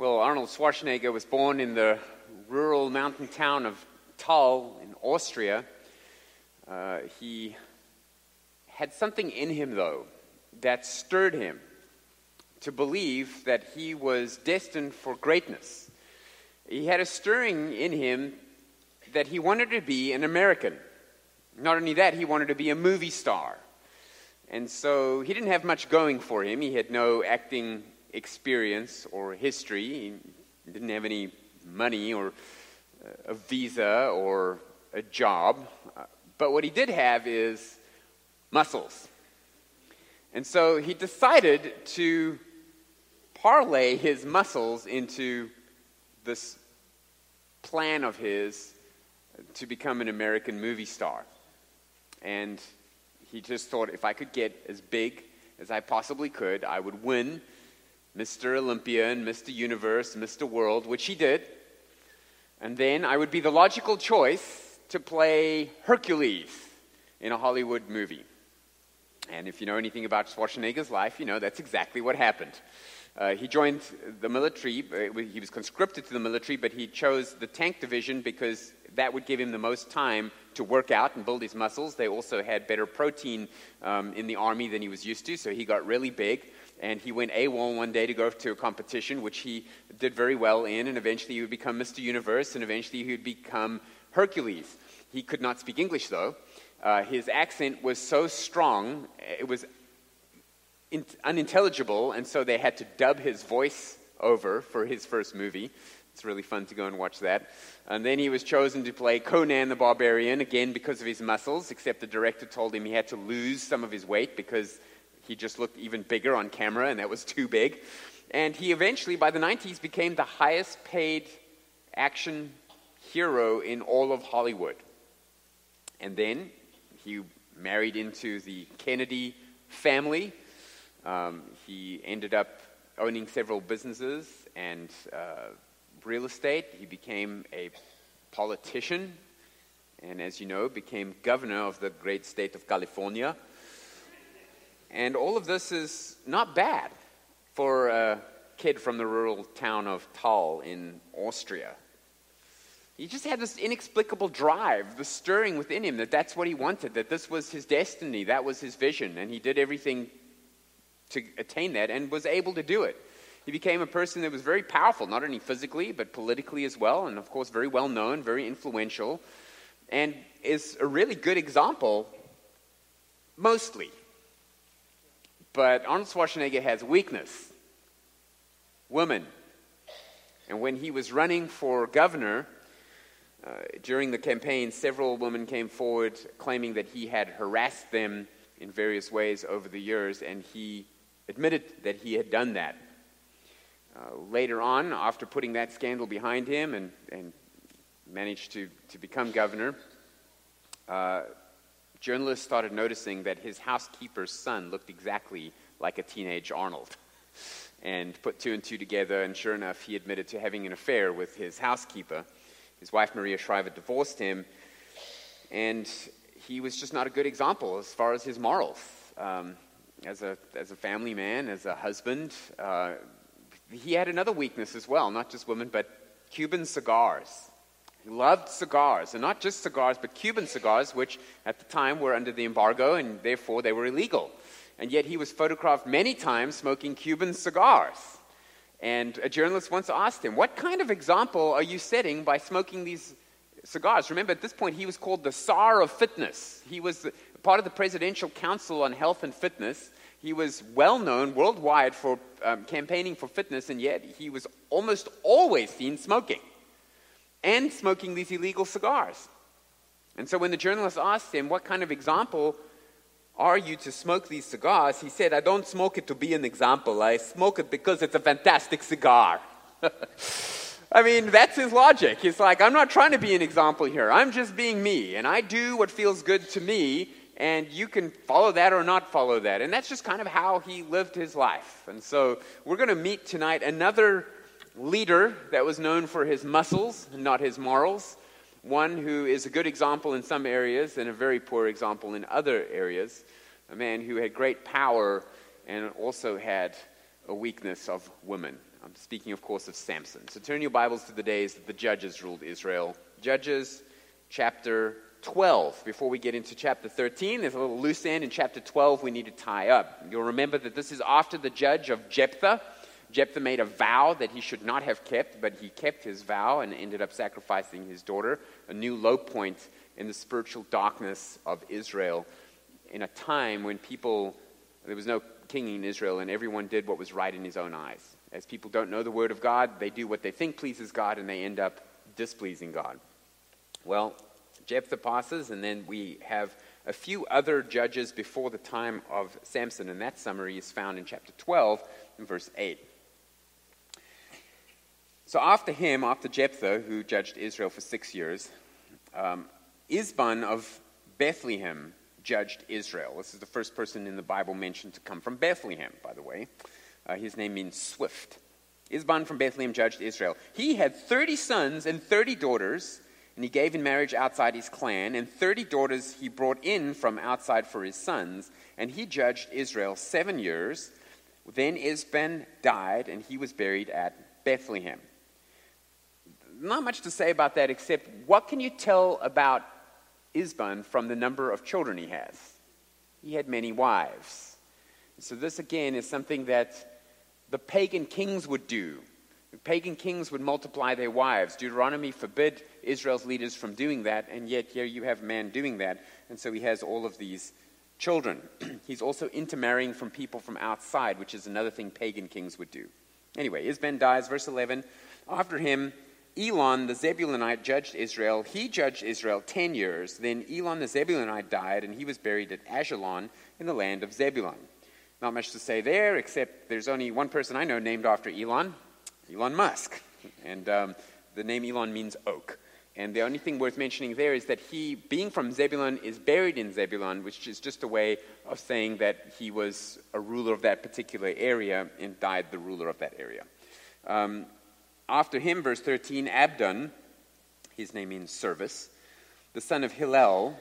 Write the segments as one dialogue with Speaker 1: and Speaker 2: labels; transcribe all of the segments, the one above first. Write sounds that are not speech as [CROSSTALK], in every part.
Speaker 1: Well, Arnold Schwarzenegger was born in the rural mountain town of Thal in Austria. Uh, he had something in him, though, that stirred him to believe that he was destined for greatness. He had a stirring in him that he wanted to be an American. Not only that, he wanted to be a movie star. And so he didn't have much going for him. He had no acting experience or history. He didn't have any money or uh, a visa or a job. Uh, but what he did have is muscles. And so he decided to parlay his muscles into this plan of his to become an American movie star. And he just thought if I could get as big as I possibly could, I would win Mr. Olympia and Mr. Universe, Mr. World, which he did. And then I would be the logical choice to play Hercules in a Hollywood movie. And if you know anything about Schwarzenegger's life, you know that's exactly what happened. Uh, he joined the military. Uh, he was conscripted to the military, but he chose the tank division because that would give him the most time to work out and build his muscles. They also had better protein um, in the army than he was used to, so he got really big. And he went AWOL one day to go to a competition, which he did very well in, and eventually he would become Mr. Universe, and eventually he would become Hercules. He could not speak English, though. Uh, his accent was so strong, it was in- unintelligible, and so they had to dub his voice over for his first movie. It's really fun to go and watch that. And then he was chosen to play Conan the Barbarian, again because of his muscles, except the director told him he had to lose some of his weight because he just looked even bigger on camera, and that was too big. And he eventually, by the 90s, became the highest paid action hero in all of Hollywood. And then he married into the Kennedy family. Um, he ended up owning several businesses and uh, real estate. He became a politician, and as you know, became governor of the great state of California. And all of this is not bad for a kid from the rural town of Thal in Austria. He just had this inexplicable drive, the stirring within him that that's what he wanted, that this was his destiny, that was his vision, and he did everything to attain that and was able to do it. He became a person that was very powerful, not only physically, but politically as well, and of course, very well known, very influential, and is a really good example, mostly but Arnold Schwarzenegger has weakness women. And when he was running for governor, uh, during the campaign, several women came forward claiming that he had harassed them in various ways over the years, and he admitted that he had done that. Uh, later on, after putting that scandal behind him and, and managed to, to become governor, uh, journalists started noticing that his housekeeper's son looked exactly like a teenage Arnold. And put two and two together, and sure enough, he admitted to having an affair with his housekeeper. His wife, Maria Shriver, divorced him, and he was just not a good example as far as his morals. Um, as, a, as a family man, as a husband, uh, he had another weakness as well, not just women, but Cuban cigars. He loved cigars, and not just cigars, but Cuban cigars, which at the time were under the embargo and therefore they were illegal. And yet he was photographed many times smoking Cuban cigars. And a journalist once asked him, What kind of example are you setting by smoking these cigars? Remember, at this point, he was called the Tsar of Fitness. He was part of the Presidential Council on Health and Fitness. He was well known worldwide for um, campaigning for fitness, and yet he was almost always seen smoking and smoking these illegal cigars. And so when the journalist asked him, What kind of example are you to smoke these cigars? He said, I don't smoke it to be an example. I smoke it because it's a fantastic cigar. [LAUGHS] I mean, that's his logic. He's like, I'm not trying to be an example here. I'm just being me, and I do what feels good to me, and you can follow that or not follow that. And that's just kind of how he lived his life. And so we're going to meet tonight another leader that was known for his muscles, not his morals. One who is a good example in some areas and a very poor example in other areas. A man who had great power and also had a weakness of women. I'm speaking, of course, of Samson. So turn your Bibles to the days that the judges ruled Israel. Judges chapter 12. Before we get into chapter 13, there's a little loose end in chapter 12 we need to tie up. You'll remember that this is after the judge of Jephthah. Jephthah made a vow that he should not have kept, but he kept his vow and ended up sacrificing his daughter, a new low point in the spiritual darkness of Israel in a time when people, there was no king in Israel and everyone did what was right in his own eyes. As people don't know the word of God, they do what they think pleases God and they end up displeasing God. Well, Jephthah passes, and then we have a few other judges before the time of Samson, and that summary is found in chapter 12 and verse 8. So after him, after Jephthah, who judged Israel for six years, um, Isban of Bethlehem judged Israel. This is the first person in the Bible mentioned to come from Bethlehem, by the way. Uh, his name means swift. Isban from Bethlehem judged Israel. He had 30 sons and 30 daughters and he gave in marriage outside his clan, and thirty daughters he brought in from outside for his sons, and he judged Israel seven years. Then Isban died, and he was buried at Bethlehem. Not much to say about that, except what can you tell about Isban from the number of children he has? He had many wives. So, this again is something that the pagan kings would do Pagan kings would multiply their wives. Deuteronomy forbid Israel's leaders from doing that, and yet here you have a man doing that, and so he has all of these children. [CLEARS THROAT] He's also intermarrying from people from outside, which is another thing pagan kings would do. Anyway, Isban dies, verse 11. After him, Elon the Zebulunite judged Israel. He judged Israel 10 years. Then Elon the Zebulunite died, and he was buried at Ajalon in the land of Zebulun. Not much to say there, except there's only one person I know named after Elon, Elon Musk. And um, the name Elon means oak. And the only thing worth mentioning there is that he, being from Zebulun, is buried in Zebulun, which is just a way of saying that he was a ruler of that particular area and died the ruler of that area. Um, after him, verse 13, Abdon, his name means service, the son of Hillel,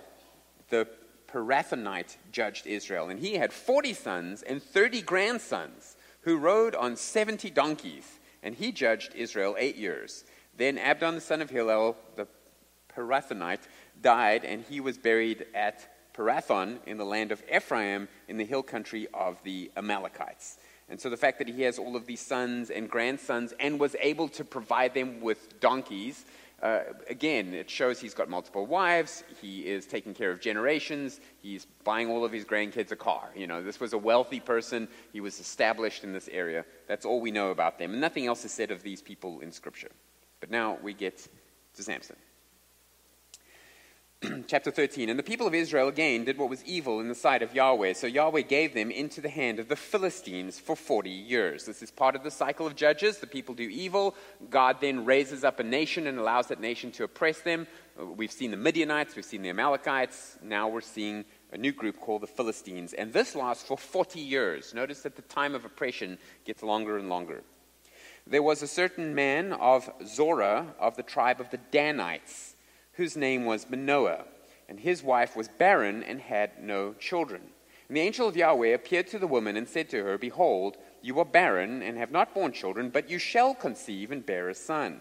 Speaker 1: the Pirathonite, judged Israel. And he had 40 sons and 30 grandsons who rode on 70 donkeys and he judged Israel eight years. Then Abdon the son of Hillel, the Pirathonite, died, and he was buried at Pirathon in the land of Ephraim in the hill country of the Amalekites. And so the fact that he has all of these sons and grandsons and was able to provide them with donkeys uh, again, it shows he's got multiple wives. He is taking care of generations. He's buying all of his grandkids a car. You know, this was a wealthy person. He was established in this area. That's all we know about them. And nothing else is said of these people in Scripture. But now we get to Samson. [CLEARS THROAT] chapter 13. And the people of Israel again did what was evil in the sight of Yahweh. So Yahweh gave them into the hand of the Philistines for 40 years. This is part of the cycle of judges. The people do evil. God then raises up a nation and allows that nation to oppress them. We've seen the Midianites, we've seen the Amalekites. Now we're seeing a new group called the Philistines. And this lasts for 40 years. Notice that the time of oppression gets longer and longer. There was a certain man of Zorah of the tribe of the Danites whose name was Manoah, and his wife was barren and had no children. And the angel of Yahweh appeared to the woman and said to her, Behold, you are barren and have not borne children, but you shall conceive and bear a son.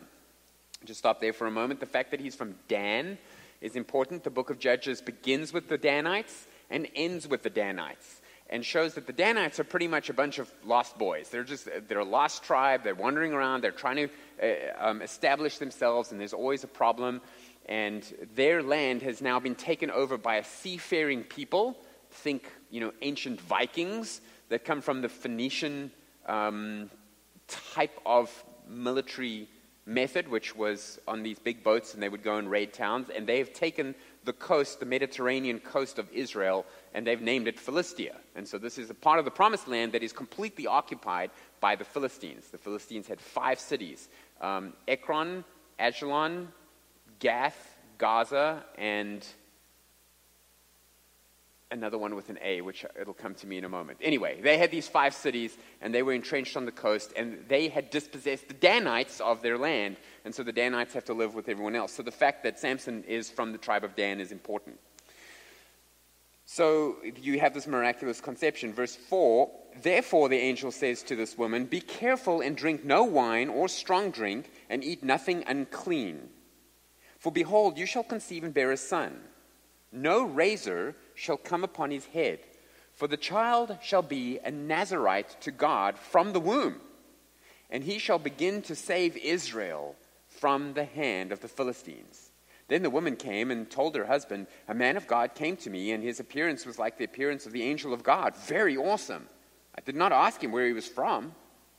Speaker 1: Just stop there for a moment. The fact that he's from Dan is important. The book of Judges begins with the Danites and ends with the Danites and shows that the Danites are pretty much a bunch of lost boys. They're just they're a lost tribe. They're wandering around. They're trying to uh, um, establish themselves, and there's always a problem and their land has now been taken over by a seafaring people. Think, you know, ancient Vikings that come from the Phoenician um, type of military method, which was on these big boats and they would go and raid towns. And they have taken the coast, the Mediterranean coast of Israel, and they've named it Philistia. And so this is a part of the promised land that is completely occupied by the Philistines. The Philistines had five cities um, Ekron, Ajalon, Gath, Gaza, and another one with an A, which it'll come to me in a moment. Anyway, they had these five cities, and they were entrenched on the coast, and they had dispossessed the Danites of their land, and so the Danites have to live with everyone else. So the fact that Samson is from the tribe of Dan is important. So you have this miraculous conception. Verse 4 Therefore, the angel says to this woman, Be careful and drink no wine or strong drink, and eat nothing unclean. For behold, you shall conceive and bear a son. No razor shall come upon his head, for the child shall be a Nazarite to God from the womb, and he shall begin to save Israel from the hand of the Philistines. Then the woman came and told her husband, A man of God came to me, and his appearance was like the appearance of the angel of God. Very awesome. I did not ask him where he was from.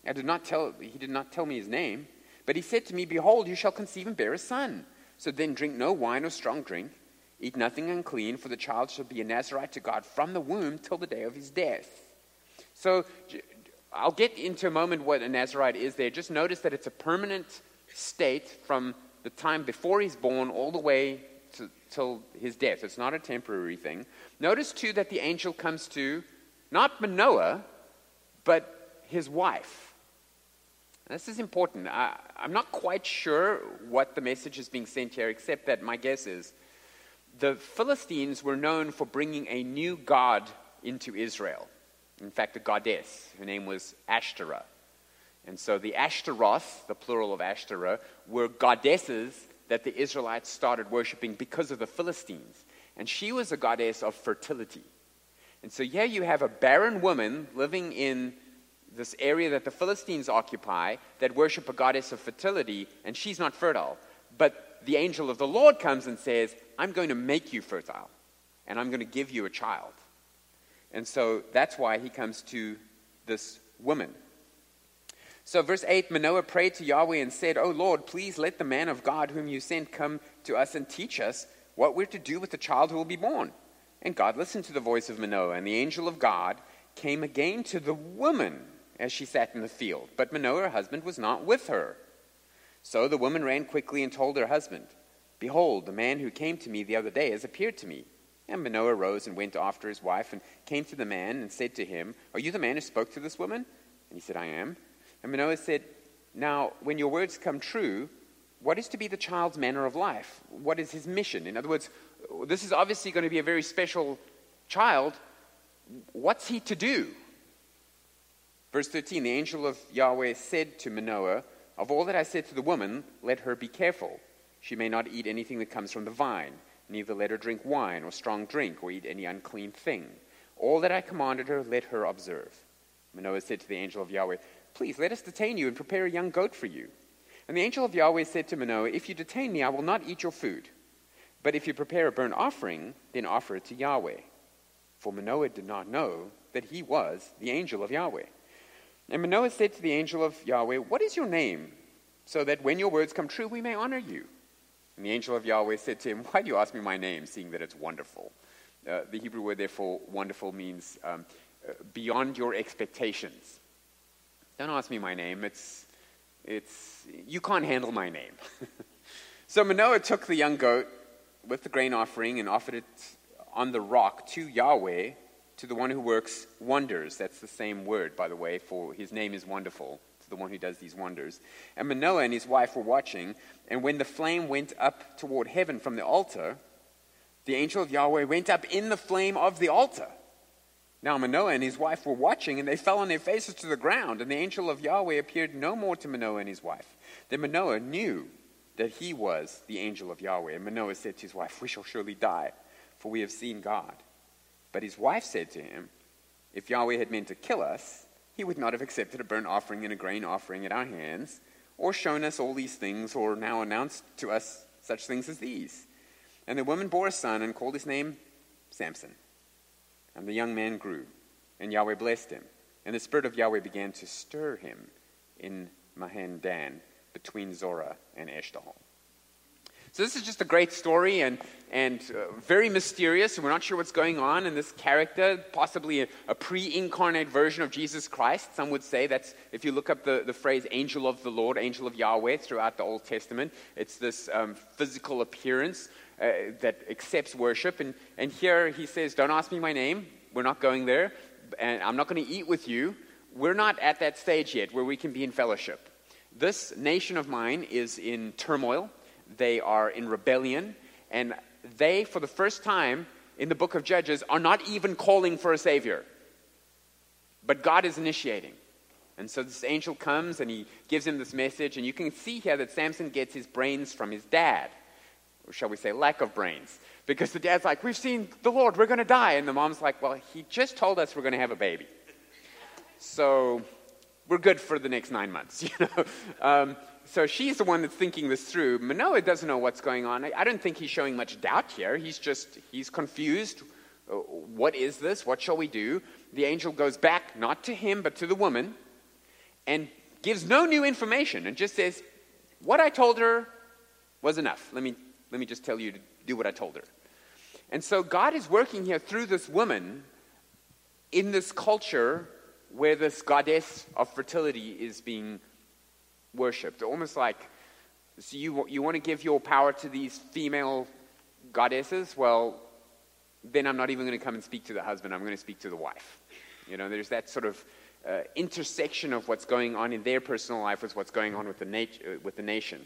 Speaker 1: I did not tell, he did not tell me his name. But he said to me, Behold, you shall conceive and bear a son. So then drink no wine or strong drink, eat nothing unclean, for the child shall be a Nazarite to God from the womb till the day of his death. So I'll get into a moment what a Nazarite is there. Just notice that it's a permanent state from the time before he's born all the way to, till his death. It's not a temporary thing. Notice, too, that the angel comes to not Manoah, but his wife. This is important. I, I'm not quite sure what the message is being sent here, except that my guess is the Philistines were known for bringing a new god into Israel. In fact, a goddess. Her name was Ashtoreth. And so the Ashtaroth, the plural of Ashtoreth, were goddesses that the Israelites started worshiping because of the Philistines. And she was a goddess of fertility. And so here you have a barren woman living in this area that the Philistines occupy that worship a goddess of fertility, and she's not fertile. But the angel of the Lord comes and says, I'm going to make you fertile, and I'm going to give you a child. And so that's why he comes to this woman. So, verse 8 Manoah prayed to Yahweh and said, Oh Lord, please let the man of God whom you sent come to us and teach us what we're to do with the child who will be born. And God listened to the voice of Manoah, and the angel of God came again to the woman as she sat in the field. But Manoah, her husband, was not with her. So the woman ran quickly and told her husband, Behold, the man who came to me the other day has appeared to me. And Manoah rose and went after his wife and came to the man and said to him, Are you the man who spoke to this woman? And he said, I am. And Manoah said, Now, when your words come true, what is to be the child's manner of life? What is his mission? In other words, this is obviously going to be a very special child. What's he to do? Verse 13 The angel of Yahweh said to Manoah, Of all that I said to the woman, let her be careful. She may not eat anything that comes from the vine, neither let her drink wine or strong drink, or eat any unclean thing. All that I commanded her, let her observe. Manoah said to the angel of Yahweh, Please let us detain you and prepare a young goat for you. And the angel of Yahweh said to Manoah, If you detain me, I will not eat your food. But if you prepare a burnt offering, then offer it to Yahweh. For Manoah did not know that he was the angel of Yahweh. And Manoah said to the angel of Yahweh, What is your name? So that when your words come true, we may honor you. And the angel of Yahweh said to him, Why do you ask me my name, seeing that it's wonderful? Uh, the Hebrew word, therefore, wonderful means um, uh, beyond your expectations. Don't ask me my name. It's, it's, you can't handle my name. [LAUGHS] so Manoah took the young goat with the grain offering and offered it on the rock to Yahweh, to the one who works wonders. That's the same word, by the way, for his name is wonderful, to the one who does these wonders. And Manoah and his wife were watching, and when the flame went up toward heaven from the altar, the angel of Yahweh went up in the flame of the altar. Now Manoah and his wife were watching, and they fell on their faces to the ground. And the angel of Yahweh appeared no more to Manoah and his wife. Then Manoah knew that he was the angel of Yahweh. And Manoah said to his wife, We shall surely die, for we have seen God. But his wife said to him, If Yahweh had meant to kill us, he would not have accepted a burnt offering and a grain offering at our hands, or shown us all these things, or now announced to us such things as these. And the woman bore a son and called his name Samson. And the young man grew, and Yahweh blessed him. And the Spirit of Yahweh began to stir him in Mahaneh Dan, between Zorah and Eshtaol. So this is just a great story and, and uh, very mysterious. We're not sure what's going on in this character, possibly a, a, pre-incarnate version of Jesus Christ. Some would say that's, if you look up the, the phrase angel of the Lord, angel of Yahweh throughout the Old Testament, it's this um, physical appearance uh, that accepts worship. And, and here he says, Don't ask me my name. We're not going there. And I'm not going to eat with you. We're not at that stage yet where we can be in fellowship. This nation of mine is in turmoil. They are in rebellion. And they, for the first time, in the book of Judges are not even calling for a Savior. But God is initiating. And so this angel comes and he gives him this message. And you can see here that Samson gets his brains from his dad, or shall we say, lack of brains. Because the dad's like, We've seen the Lord, we're going to die. And the mom's like, Well, he just told us we're going to have a baby. So we're good for the next nine months, [LAUGHS] you know. Um, so she's the one that's thinking this through. Manoah doesn't know what's going on. I, I don't think he's showing much doubt here. He's just, he's confused. Uh, what is this? What shall we do? The angel goes back, not to him, but to the woman, and gives no new information and just says, What I told her was enough. Let me, let me just tell you to do what I told her. And so God is working here through this woman in this culture where this goddess of fertility is being worshipped. Almost like, so you, you want to give your power to these female goddesses? Well, then I'm not even going to come and speak to the husband, I'm going to speak to the wife. You know, there's that sort of uh, intersection of what's going on in their personal life with what's going on with the, nat- uh, with the nation.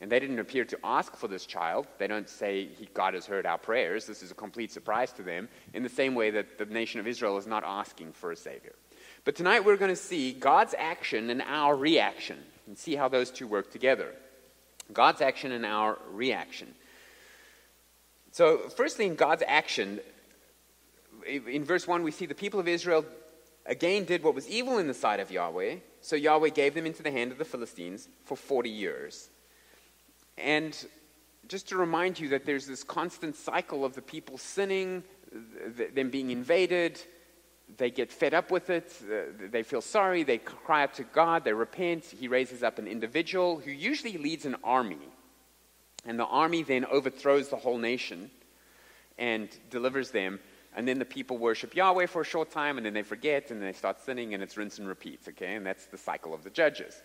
Speaker 1: And they didn't appear to ask for this child. They don't say, God has heard our prayers. This is a complete surprise to them, in the same way that the nation of Israel is not asking for a Savior. But tonight we're going to see God's action and our reaction and see how those two work together. God's action and our reaction. So, firstly, in God's action, in verse 1, we see the people of Israel again did what was evil in the sight of Yahweh. So, Yahweh gave them into the hand of the Philistines for 40 years. And just to remind you that there's this constant cycle of the people sinning, them being invaded, they get fed up with it. Uh, they feel sorry. They cry out to God. They repent. He raises up an individual who usually leads an army. And the army then overthrows the whole nation and delivers them. And then the people worship Yahweh for a short time, and then they forget, and they start sinning, and it's rinse and repeat, okay? And that's the cycle of the judges.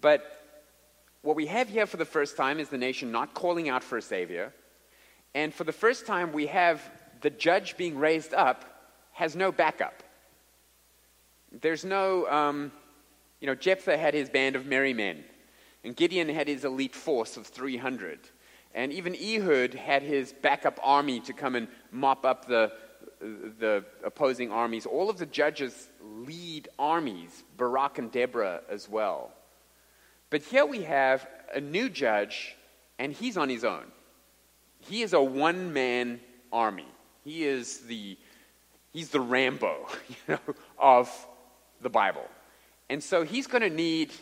Speaker 1: But what we have here for the first time is the nation not calling out for a savior. And for the first time, we have the judge being raised up has no backup. There's no, um, you know, Jephthah had his band of merry men, and Gideon had his elite force of 300. And even Ehud had his backup army to come and mop up the, the opposing armies. All of the judges lead armies, Barak and Deborah as well. But here we have a new judge, and he's on his own. He is a one man army. He is the He's the Rambo, [LAUGHS] you know, of the Bible. And so he's going to need,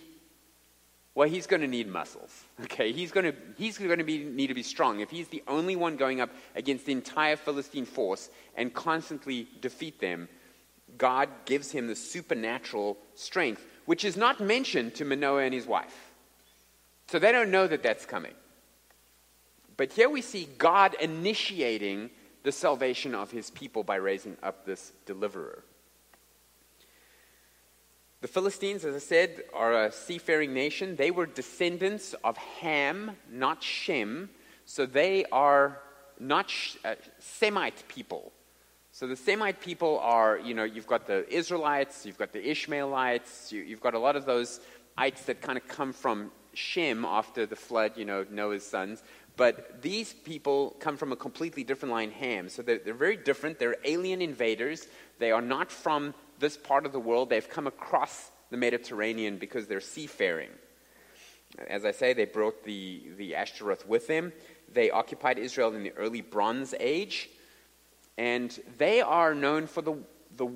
Speaker 1: well, he's going to need muscles. [LAUGHS] Okay, he's going to he's going to be, need to be strong. If he's the only one going up against the entire Philistine force and constantly defeat them, God gives him the supernatural strength, which is not mentioned to Manoah and his wife. So they don't know that that's coming. But here we see God initiating the salvation of his people by raising up this deliverer. The Philistines, as I said, are a seafaring nation. They were descendants of Ham, not Shem. So they are not uh, Semite people. So the Semite people are, you know, you've got the Israelites, you've got the Ishmaelites, you, have got a lot of those ites that kind of come from Shem after the flood, you know, Noah's sons. But these people come from a completely different line, Ham. So they're, they're, very different. They're alien invaders. They are not from this part of the world. They've come across the Mediterranean because they're seafaring. As I say, they brought the, the Ashtaroth with them. They occupied Israel in the early Bronze Age. And they are known for the, the,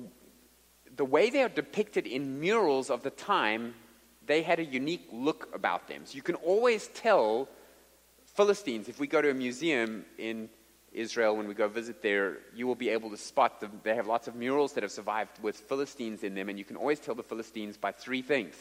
Speaker 1: the way they are depicted in murals of the time. They had a unique look about them. So you can always tell Philistines, if we go to a museum in Israel, when we go visit there, you will be able to spot them. They have lots of murals that have survived with Philistines in them, and you can always tell the Philistines by three things.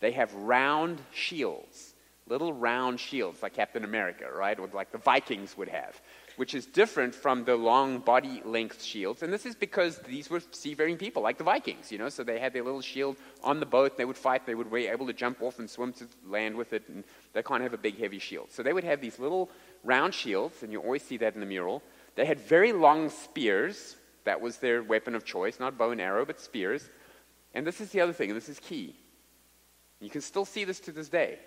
Speaker 1: They have round shields, little round shields, like Captain America, right? Or like the Vikings would have which is different from the long body length shields. And this is because these were seafaring people, like the Vikings, you know, so they had their little shield on the boat, they would fight, they would be able to jump off and swim to land with it, and they can't have a big, heavy shield. So they would have these little round shields, and you always see that in the mural. They had very long spears. That was their weapon of choice, not bow and arrow, but spears. And this is the other thing, and this is key. You can still see this to this day.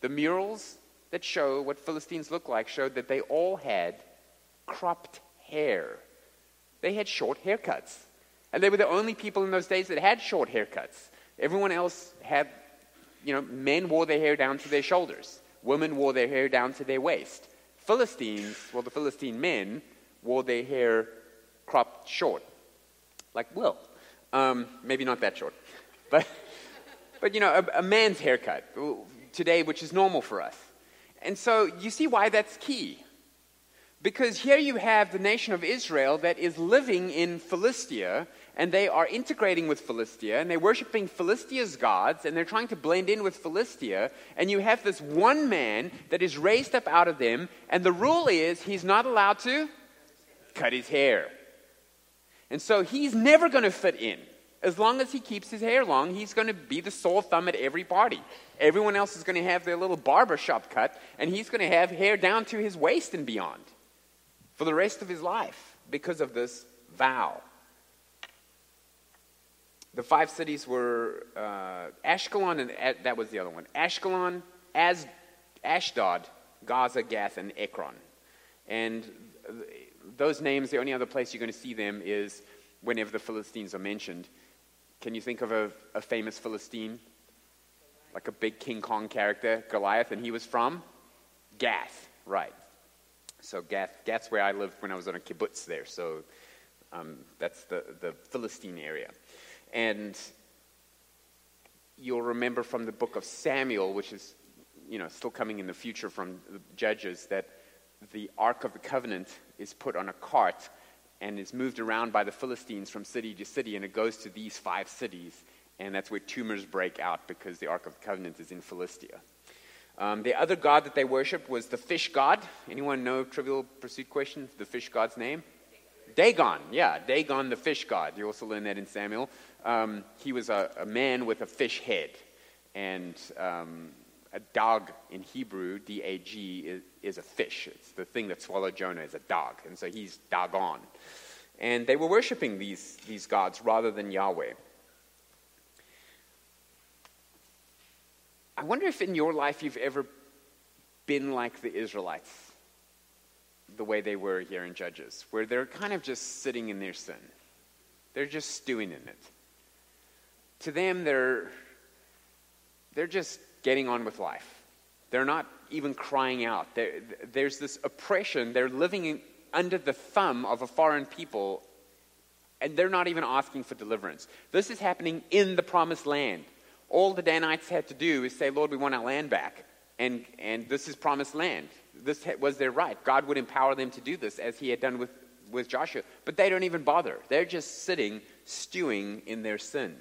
Speaker 1: The murals that show what Philistines look like showed that they all had cropped hair. they had short haircuts. And they were the only people in those days that had short haircuts. Everyone else had, you know, men wore their hair down to their shoulders, women wore their hair down to their waist. Philistines, well, the Philistine men wore their hair cropped short, like Will. Um, maybe not that short, [LAUGHS] but, but you know, a, a man's haircut today, which is normal for us. And so you see why that's key. Because here you have the nation of Israel that is living in Philistia, and they are integrating with Philistia, and they're worshiping Philistia's gods, and they're trying to blend in with Philistia. And you have this one man that is raised up out of them, and the rule is he's not allowed to cut his hair. And so he's never going to fit in. As long as he keeps his hair long, he's going to be the sore thumb at every party. Everyone else is going to have their little barber shop cut, and he's going to have hair down to his waist and beyond for the rest of his life because of this vow. The five cities were uh, Ashkelon, and uh, that was the other one. Ashkelon, As, Ashdod, Gaza, Gath, and Ekron. And those names, the only other place you're going to see them is whenever the Philistines are mentioned. Can you think of a, a famous Philistine? Like a big King Kong character, Goliath, and he was from Gath, right. So Gath, Gath's where I lived when I was on a kibbutz there. So um, that's the, the Philistine area. And you'll remember from the book of Samuel, which is you know, still coming in the future from the Judges, that the Ark of the Covenant is put on a cart and is moved around by the Philistines from city to city, and it goes to these five cities. And that's where tumors break out because the Ark of the Covenant is in Philistia. Um, the other god that they worshipped was the fish god. Anyone know Trivial Pursuit questions? The fish god's name? Dagon. Yeah, Dagon, the fish god. You also learn that in Samuel. Um, he was a, a, man with a fish head. And um, a dag in Hebrew, D A G, is, is, a fish. It's the thing that swallowed Jonah is a dag. And so he's Dagon. And they were worshiping these, these gods rather than Yahweh. I wonder if in your life you've ever been like the Israelites, the way they were here in Judges, where they're kind of just sitting in their sin. They're just stewing in it. To them, they're, they're just getting on with life. They're not even crying out. They're, there's this oppression. They're living in, under the thumb of a foreign people, and they're not even asking for deliverance. This is happening in the promised land. All the Danites had to do is say, Lord, we want our land back. And, and this is promised land. This was their right. God would empower them to do this as he had done with, with Joshua. But they don't even bother. They're just sitting, stewing in their sin.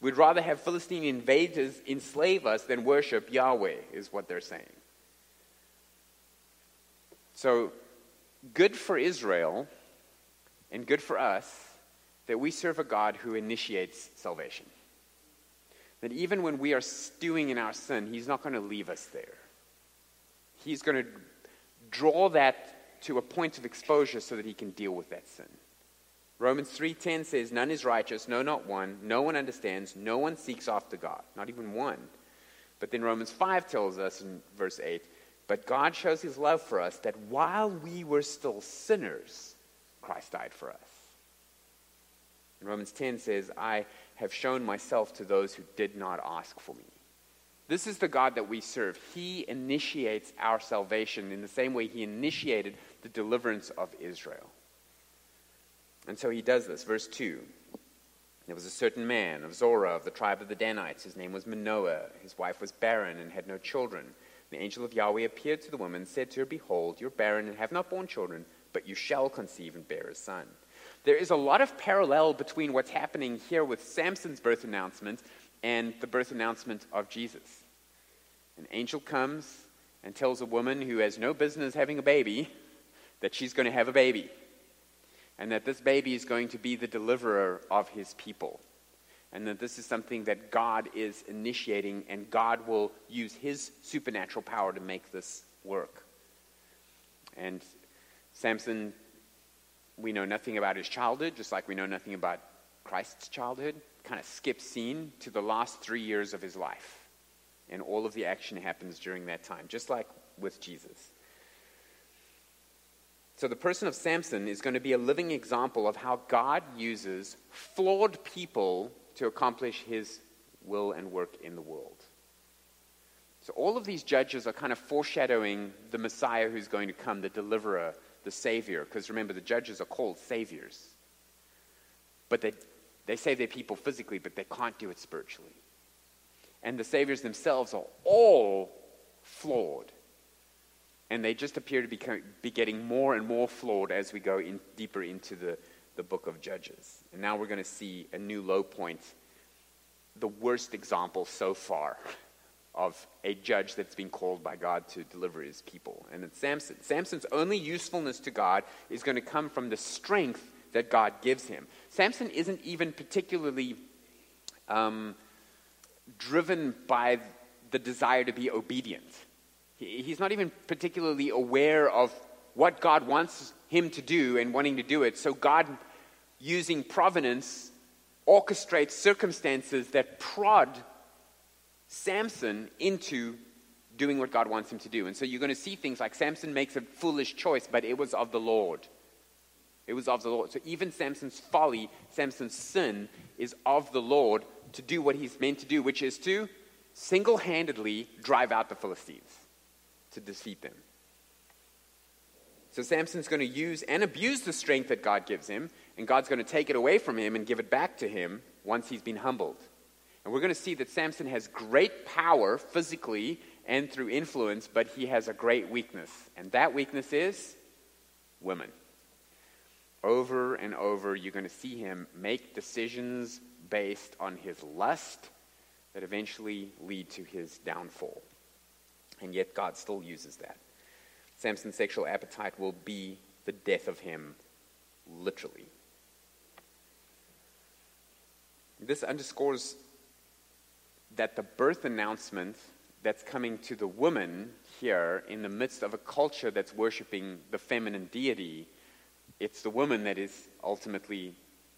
Speaker 1: We'd rather have Philistine invaders enslave us than worship Yahweh, is what they're saying. So, good for Israel and good for us that we serve a God who initiates salvation. That even when we are stewing in our sin, He's not going to leave us there. He's going to draw that to a point of exposure so that He can deal with that sin. Romans 3:10 says none is righteous no not one no one understands no one seeks after God not even one but then Romans 5 tells us in verse 8 but God shows his love for us that while we were still sinners Christ died for us and Romans 10 says I have shown myself to those who did not ask for me this is the God that we serve he initiates our salvation in the same way he initiated the deliverance of Israel and so he does this. Verse 2 There was a certain man of Zorah of the tribe of the Danites. His name was Manoah. His wife was barren and had no children. The angel of Yahweh appeared to the woman and said to her, Behold, you're barren and have not borne children, but you shall conceive and bear a son. There is a lot of parallel between what's happening here with Samson's birth announcement and the birth announcement of Jesus. An angel comes and tells a woman who has no business having a baby that she's going to have a baby and that this baby is going to be the deliverer of his people. And that this is something that God is initiating, and God will use his supernatural power to make this work. And Samson, we know nothing about his childhood, just like we know nothing about Christ's childhood. Kind of skips scene to the last three years of his life. And all of the action happens during that time, just like with Jesus. So the person of Samson is going to be a living example of how God uses flawed people to accomplish his will and work in the world. So all of these judges are kind of foreshadowing the Messiah who's going to come, the deliverer, the Savior. Because remember, the judges are called saviors. But they, they save their people physically, but they can't do it spiritually. And the saviors themselves are all flawed. And they just appear to be, be getting more and more flawed as we go in, deeper into the, the book of Judges. And now we're going to see a new low point, the worst example so far [LAUGHS] of a judge that's been called by God to deliver his people. And it's Samson. Samson's only usefulness to God is going to come from the strength that God gives him. Samson isn't even particularly um, driven by the desire to be obedient. He, he's not even particularly aware of what God wants him to do and wanting to do it. So God, using providence, orchestrates circumstances that prod Samson into doing what God wants him to do. And so you're going to see things like Samson makes a foolish choice, but it was of the Lord. It was of the Lord. So even Samson's folly, Samson's sin, is of the Lord to do what he's meant to do, which is to single handedly drive out the Philistines, to defeat them. So Samson's going to use and abuse the strength that God gives him, and God's going to take it away from him and give it back to him once he's been humbled. And we're going to see that Samson has great power physically and through influence, but he has a great weakness. And that weakness is women. Over and over, you're going to see him make decisions based on his lust that eventually lead to his downfall. And yet, God still uses that. Samson's sexual appetite will be the death of him, literally. This underscores that the birth announcement that's coming to the woman here in the midst of a culture that's worshiping the feminine deity, it's the woman that is ultimately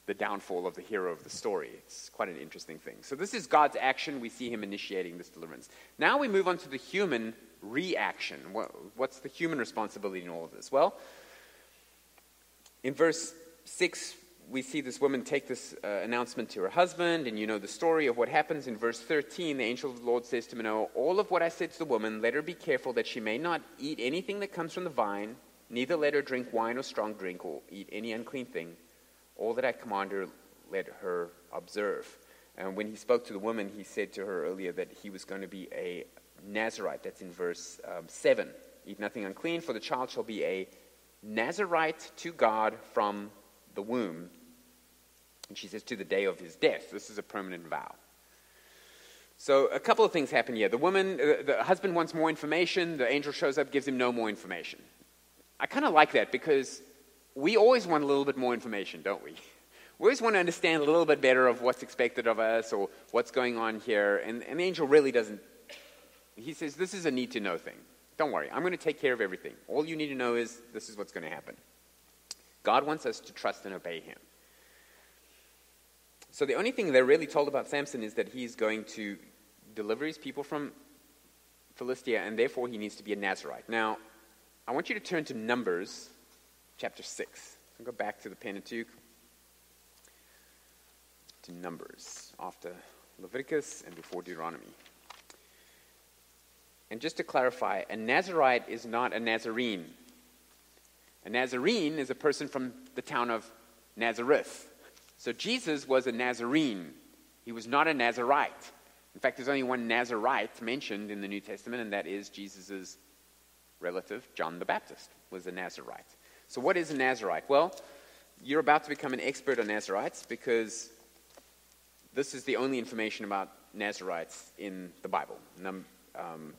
Speaker 1: the downfall of the hero of the story. It's quite an interesting thing. So, this is God's action. We see him initiating this deliverance. Now we move on to the human reaction. What's the human responsibility in all of this? Well, in verse 6, we see this woman take this uh, announcement to her husband, and you know the story of what happens. In verse 13, the angel of the Lord says to Manoah, All of what I said to the woman, let her be careful that she may not eat anything that comes from the vine, neither let her drink wine or strong drink, or eat any unclean thing. All that I command her, let her observe. And when he spoke to the woman, he said to her earlier that he was going to be a Nazarite. That's in verse um, 7. Eat nothing unclean, for the child shall be a Nazarite to God from the womb. And she says, to the day of his death. This is a permanent vow. So a couple of things happen here. The woman, uh, the husband wants more information. The angel shows up, gives him no more information. I kind of like that because we always want a little bit more information, don't we? [LAUGHS] We always want to understand a little bit better of what's expected of us or what's going on here. And, and the angel really doesn't. He says, This is a need to know thing. Don't worry, I'm going to take care of everything. All you need to know is this is what's going to happen. God wants us to trust and obey him. So the only thing they're really told about Samson is that he's going to deliver his people from Philistia, and therefore he needs to be a Nazarite. Now, I want you to turn to Numbers chapter 6. I'll go back to the Pentateuch, to Numbers, after Leviticus and before Deuteronomy. And just to clarify, a Nazarite is not a Nazarene. A Nazarene is a person from the town of Nazareth. So Jesus was a Nazarene. He was not a Nazarite. In fact, there's only one Nazarite mentioned in the New Testament, and that is Jesus' relative, John the Baptist, was a Nazarite. So, what is a Nazarite? Well, you're about to become an expert on Nazarites because this is the only information about Nazarites in the Bible. Num, um,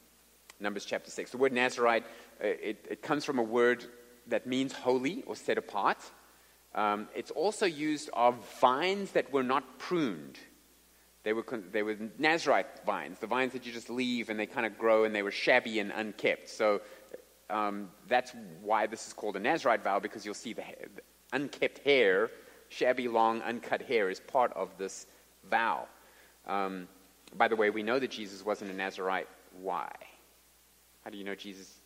Speaker 1: Numbers chapter 6. The word Nazarite, uh, it, it comes from a word that means holy or set apart. Um, it's also used of vines that were not pruned. They were, they were Nazarite vines, the vines that you just leave and they kind of grow and they were shabby and unkept. So um, that's why this is called a Nazarite vow because you'll see the, the unkept hair, shabby, long, uncut hair is part of this vow. Um, by the way, we know that Jesus wasn't a Nazarite. Why? How do you know Jesus?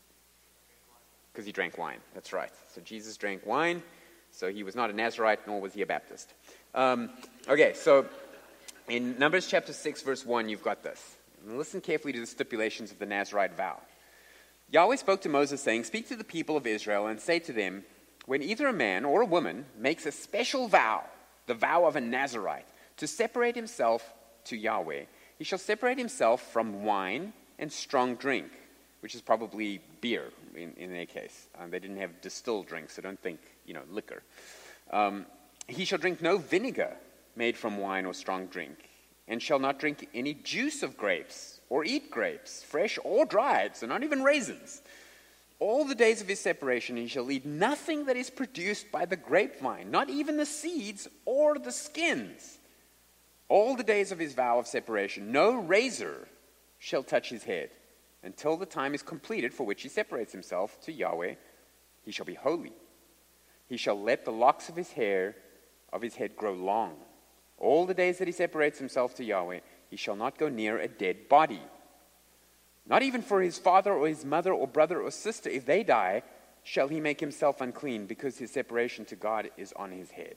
Speaker 1: Because he drank wine. That's right. So Jesus drank wine, so he was not a Nazarite, nor was he a Baptist. Um, okay, so in Numbers chapter 6, verse 1, you've got this. Listen carefully to the stipulations of the Nazarite vow. Yahweh spoke to Moses, saying, Speak to the people of Israel and say to them, When either a man or a woman makes a special vow, the vow of a Nazarite, to separate himself to Yahweh, he shall separate himself from wine and strong drink, which is probably beer in, in their case. Um, they didn't have distilled drinks, so don't think, you know, liquor. Um, he shall drink no vinegar made from wine or strong drink, and shall not drink any juice of grapes, or eat grapes, fresh or dried, so not even raisins. All the days of his separation he shall eat nothing that is produced by the grapevine, not even the seeds or the skins. All the days of his vow of separation, no razor shall touch his head until the time is completed for which he separates himself to Yahweh. He shall be holy. He shall let the locks of his hair of his head grow long. All the days that he separates himself to Yahweh, he shall not go near a dead body. Not even for his father or his mother or brother or sister, if they die, shall he make himself unclean, because his separation to God is on his head.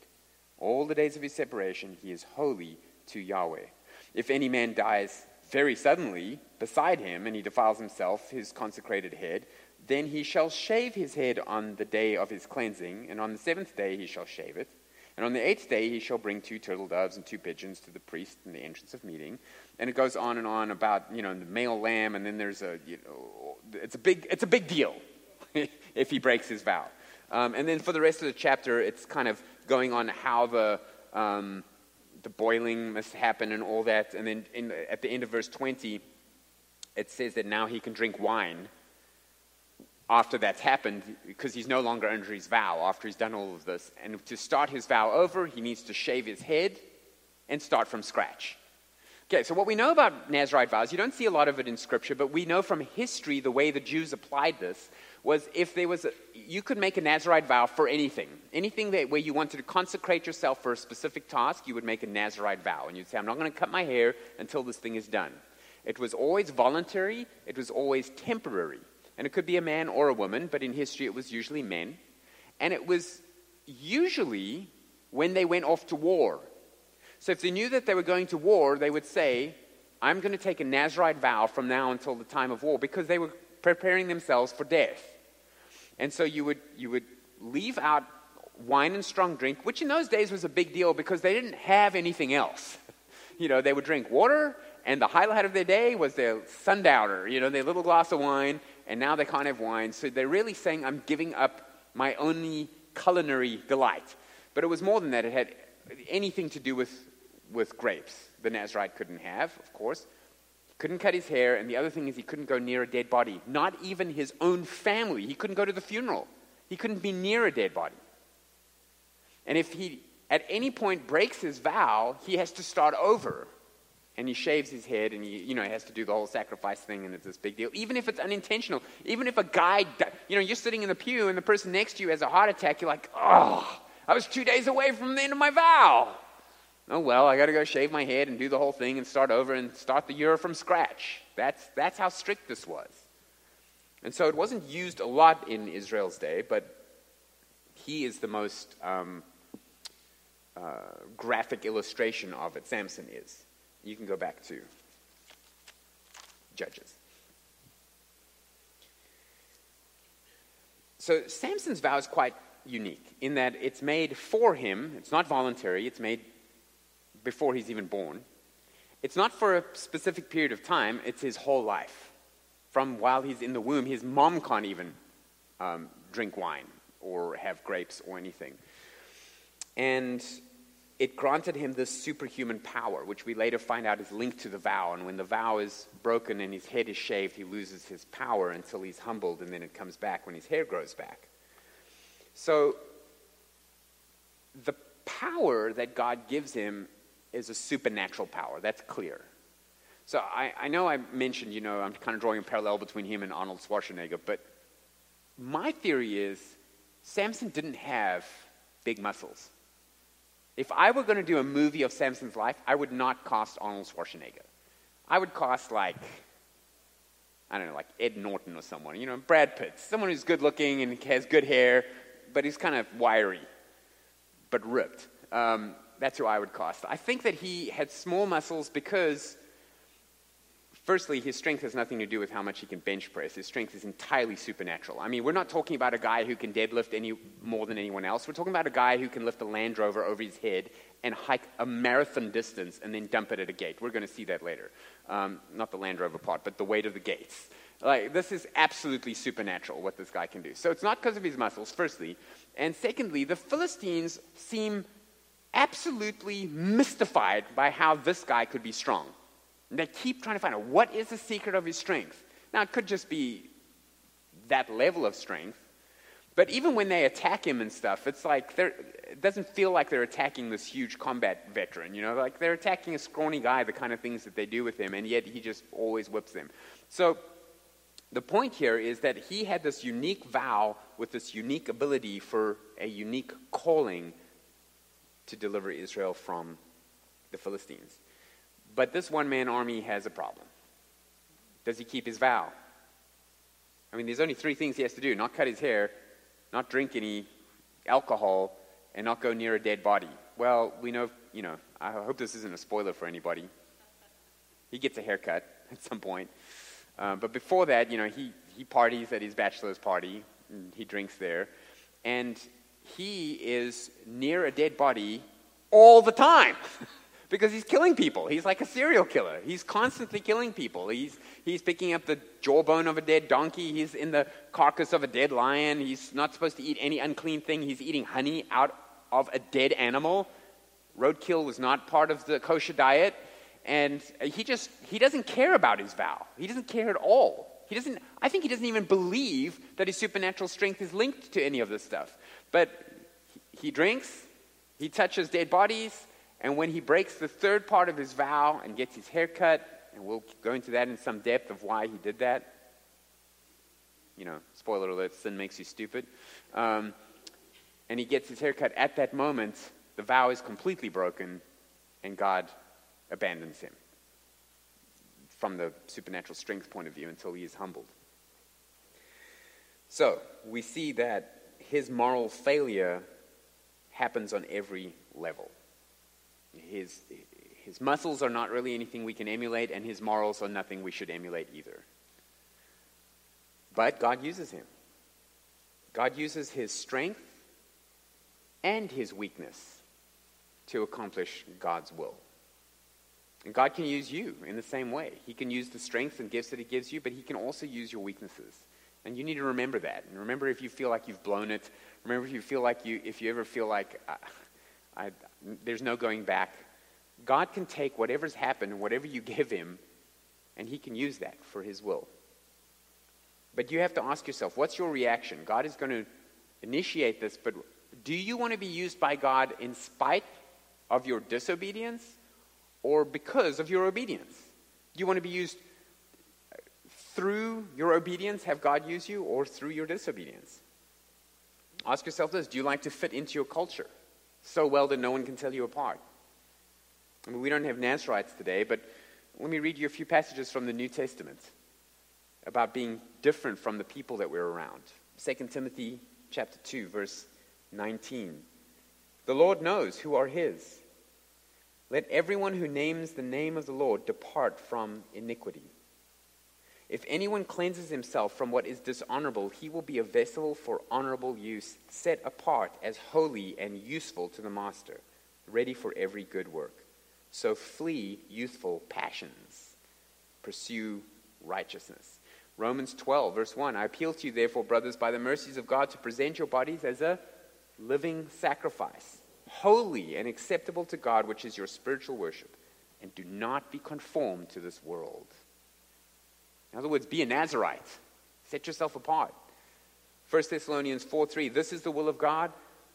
Speaker 1: All the days of his separation, he is holy to Yahweh. If any man dies very suddenly beside him, and he defiles himself, his consecrated head, then he shall shave his head on the day of his cleansing, and on the seventh day he shall shave it. And on the eighth day he shall bring two turtle doves and two pigeons to the priest in the entrance of meeting. And it goes on and on about, you know, the male lamb, and then there's a, you know, it's a big, it's a big deal [LAUGHS] if he breaks his vow. Um, and then for the rest of the chapter, it's kind of going on how the, um, the boiling must happen and all that. And then in, at the end of verse 20, it says that now he can drink wine after that's happened because he's no longer under his vow after he's done all of this. And to start his vow over, he needs to shave his head and start from scratch. Okay, so what we know about Nazarite vows, you don't see a lot of it in Scripture, but we know from history the way the Jews applied this was if there was a, you could make a Nazarite vow for anything. Anything that, where you wanted to consecrate yourself for a specific task, you would make a Nazarite vow. And you'd say, I'm not going to cut my hair until this thing is done. It was always voluntary, it was always temporary. And it could be a man or a woman, but in history it was usually men. And it was usually when they went off to war. So if they knew that they were going to war, they would say, I'm going to take a Nazarite vow from now until the time of war because they were preparing themselves for death. And so you would, you would leave out wine and strong drink, which in those days was a big deal because they didn't have anything else. [LAUGHS] You know, they would drink water, and the highlight of their day was their sundowner, you know, their little glass of wine, and now they can't have wine. So they're really saying, I'm giving up my only culinary delight. But it was more than that. It had anything to do with, with grapes. The Nazarite couldn't have, of course couldn't cut his hair, and the other thing is he couldn't go near a dead body. Not even his own family. He couldn't go to the funeral. He couldn't be near a dead body. And if he at any point breaks his vow, he has to start over. And he shaves his head and he, you know, has to do the whole sacrifice thing and it's this big deal. Even if it's unintentional, even if a guy, you know, you're sitting in the pew and the person next to you has a heart attack, you're like, oh, I was two days away from the end of my vow oh well, I got to go shave my head and do the whole thing and start over and start the year from scratch. That's, that's how strict this was. And so it wasn't used a lot in Israel's day, but he is the most um, uh, graphic illustration of it. Samson is. You can go back to Judges. So Samson's vow is quite unique in that it's made for him. It's not voluntary. It's made before he's even born. It's not for a specific period of time, it's his whole life. From while he's in the womb, his mom can't even um, drink wine or have grapes or anything. And it granted him this superhuman power, which we later find out is linked to the vow. And when the vow is broken and his head is shaved, he loses his power until he's humbled, and then it comes back when his hair grows back. So, the power that God gives him is a supernatural power. That's clear. So I, I know I mentioned, you know, I'm kind of drawing a parallel between him and Arnold Schwarzenegger, but my theory is Samson didn't have big muscles. If I were going to do a movie of Samson's life, I would not cast Arnold Schwarzenegger. I would cast like I don't know, like Ed Norton or someone, you know, Brad Pitt, someone who's good looking and has good hair, but he's kind of wiry, but ripped. Um, that's who I would cast. I think that he had small muscles because Firstly, his strength has nothing to do with how much he can bench press. His strength is entirely supernatural. I mean, we're not talking about a guy who can deadlift any more than anyone else. We're talking about a guy who can lift a Land Rover over his head and hike a marathon distance and then dump it at a gate. We're going to see that later. Um, not the Land Rover part, but the weight of the gates. Like, this is absolutely supernatural what this guy can do. So it's not because of his muscles, firstly. And secondly, the Philistines seem absolutely mystified by how this guy could be strong. And they keep trying to find out what is the secret of his strength. Now, it could just be that level of strength. But even when they attack him and stuff, it's like it doesn't feel like they're attacking this huge combat veteran. You know, like they're attacking a scrawny guy, the kind of things that they do with him, and yet he just always whips them. So the point here is that he had this unique vow with this unique ability for a unique calling to deliver Israel from the Philistines. But this one man army has a problem. Does he keep his vow? I mean, there's only three things he has to do not cut his hair, not drink any alcohol, and not go near a dead body. Well, we know, you know, I hope this isn't a spoiler for anybody. He gets a haircut [LAUGHS] at some point. Uh, but before that, you know, he, he parties at his bachelor's party, and he drinks there, and he is near a dead body all the time. [LAUGHS] because he's killing people. He's like a serial killer. He's constantly killing people. He's, he's picking up the jawbone of a dead donkey. He's in the carcass of a dead lion. He's not supposed to eat any unclean thing. He's eating honey out of a dead animal. Roadkill was not part of the kosher diet. And he just, he doesn't care about his vow. He doesn't care at all. He doesn't, I think he doesn't even believe that his supernatural strength is linked to any of this stuff. But he drinks, he touches dead bodies, and when he breaks the third part of his vow and gets his hair cut, and we'll go into that in some depth of why he did that. You know, spoiler alert, sin makes you stupid. Um, and he gets his hair cut at that moment, the vow is completely broken, and God abandons him from the supernatural strength point of view until he is humbled. So, we see that his moral failure happens on every level. His, his muscles are not really anything we can emulate, and his morals are nothing we should emulate either. But God uses him. God uses his strength and his weakness to accomplish God's will. And God can use you in the same way. He can use the strengths and gifts that He gives you, but He can also use your weaknesses. And you need to remember that. And remember if you feel like you've blown it. Remember if you feel like you, if you ever feel like, I, I, there's no going back. God can take whatever's happened, and whatever you give Him, and He can use that for His will. But you have to ask yourself, what's your reaction? God is going to initiate this, but do you want to be used by God in spite of your disobedience or because of your obedience? Do you want to be used through your obedience, have God used you, or through your disobedience? Ask yourself this Do you like to fit into your culture? so well that no one can tell you apart. I mean, we don't have Nazarites today, but let me read you a few passages from the New Testament about being different from the people that we're around. 2 Timothy chapter 2 verse 19. The Lord knows who are his. Let everyone who names the name of the Lord depart from iniquity. If anyone cleanses himself from what is dishonorable, he will be a vessel for honorable use, set apart as holy and useful to the master, ready for every good work. So flee youthful passions, pursue righteousness. Romans 12, verse 1 I appeal to you, therefore, brothers, by the mercies of God, to present your bodies as a living sacrifice, holy and acceptable to God, which is your spiritual worship. And do not be conformed to this world in other words, be a Nazarite. Set yourself apart. 1 Thessalonians 4 3, this is the will of God,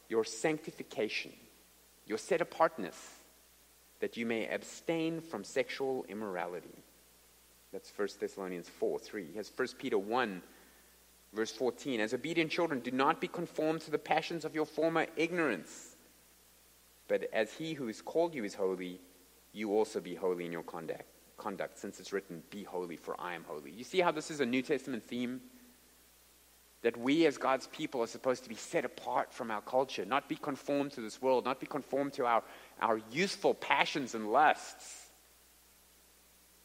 Speaker 1: your sanctification, your set apartness, that you may abstain from sexual immorality. That's 1 Thessalonians 4 3. He has 1 Peter 1, verse 14. As obedient children, do not be conformed to the passions of your former ignorance, but as he who has called you is holy, you also be holy in your conduct conduct, since it's written, Be holy, for I am holy. You see how this is a New Testament theme? That we as God's people are supposed to be set apart from our culture, not be conformed to this world, not be conformed to our, our youthful passions and lusts.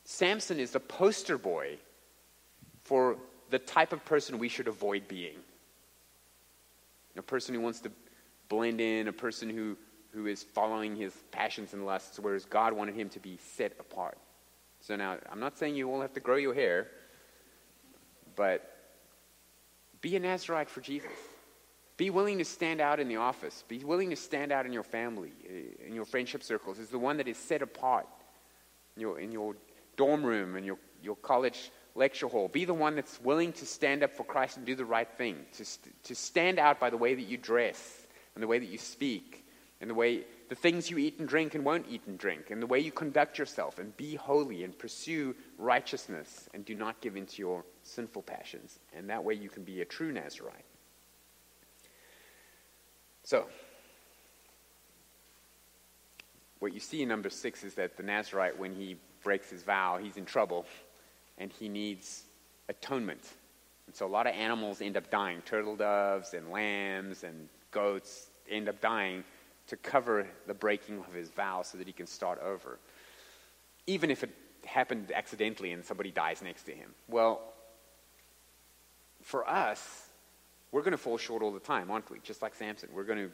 Speaker 1: Samson is the poster boy for the type of person we should avoid being. A person who wants to blend in, a person who, who is following his passions and lusts, whereas God wanted him to be set apart. So now, I'm not saying you all have to grow your hair, but be a Nazarite for Jesus. Be willing to stand out in the office. Be willing to stand out in your family, eh, in your friendship circles, as the one that is set apart in your, in your dorm room, in your, your college lecture hall. Be the one that's willing to stand up for Christ and do the right thing, to, st- to stand out by the way that you dress and the way that you speak and the way the things you eat and drink and won't eat and drink and the way you conduct yourself and be holy and pursue righteousness and do not give in to your sinful passions. And that way you can be a true Nazarite. So, what you see in number six is that the Nazarite, when he breaks his vow, he's in trouble and he needs atonement. And so a lot of animals end up dying turtle doves and lambs and goats end up dying to cover the breaking of his vow so that he can start over. Even if it happened accidentally and somebody dies next to him. Well, for us, we're going to fall short all the time, aren't we? Just like Samson. We're going to,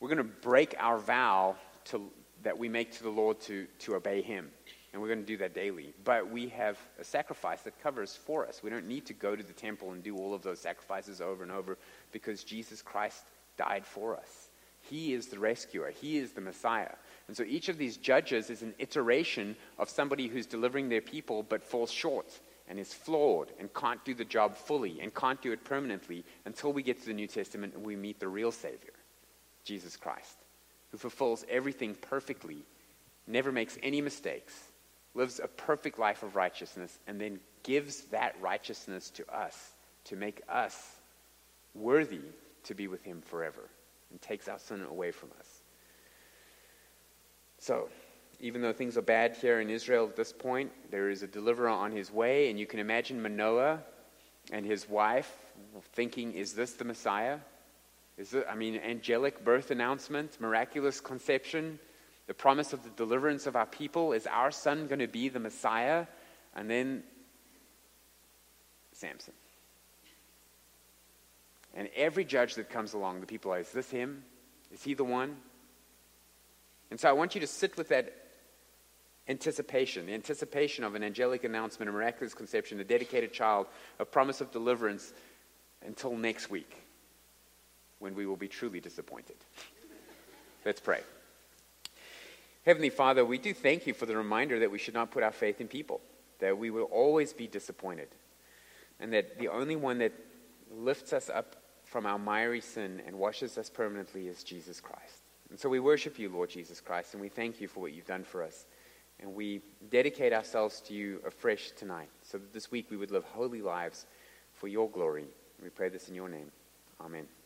Speaker 1: we're going to break our vow to, that we make to the Lord to, to obey him. And we're going to do that daily. But we have a sacrifice that covers for us. We don't need to go to the temple and do all of those sacrifices over and over because Jesus Christ died for us. He is the rescuer, He is the Messiah. And so each of these judges is an iteration of somebody who's delivering their people but falls short and is flawed and can't do the job fully and can't do it permanently until we get to the New Testament and we meet the real Savior, Jesus Christ, who fulfills everything perfectly, never makes any mistakes, lives a perfect life of righteousness, and then gives that righteousness to us to make us worthy to be with Him forever and takes our sin away from us. So, even though things are bad here in Israel at this point, there is a deliverer on his way, and you can imagine Manoah and his wife thinking, Is this the Messiah? Is it, I mean, angelic birth announcement, miraculous conception, the promise of the deliverance of our people. Is our son going to be the Messiah? And then Samson. And every judge that comes along, the people are, is this him? Is he the one? And so I want you to sit with that anticipation, the anticipation of an angelic announcement, a miraculous conception, a dedicated child, a promise of deliverance until next week when we will be truly disappointed. Let's pray. Heavenly Father, we do thank you for the reminder that we should not put our faith in people, that we will always be disappointed, and that the only one that lifts us up from our miry sin and washes us permanently is Jesus Christ. And so we worship you, Lord Jesus Christ, and we thank you for what you've done for us. And we dedicate ourselves to you afresh tonight, so that this week we would live holy lives for your glory. We pray this in your name. Amen.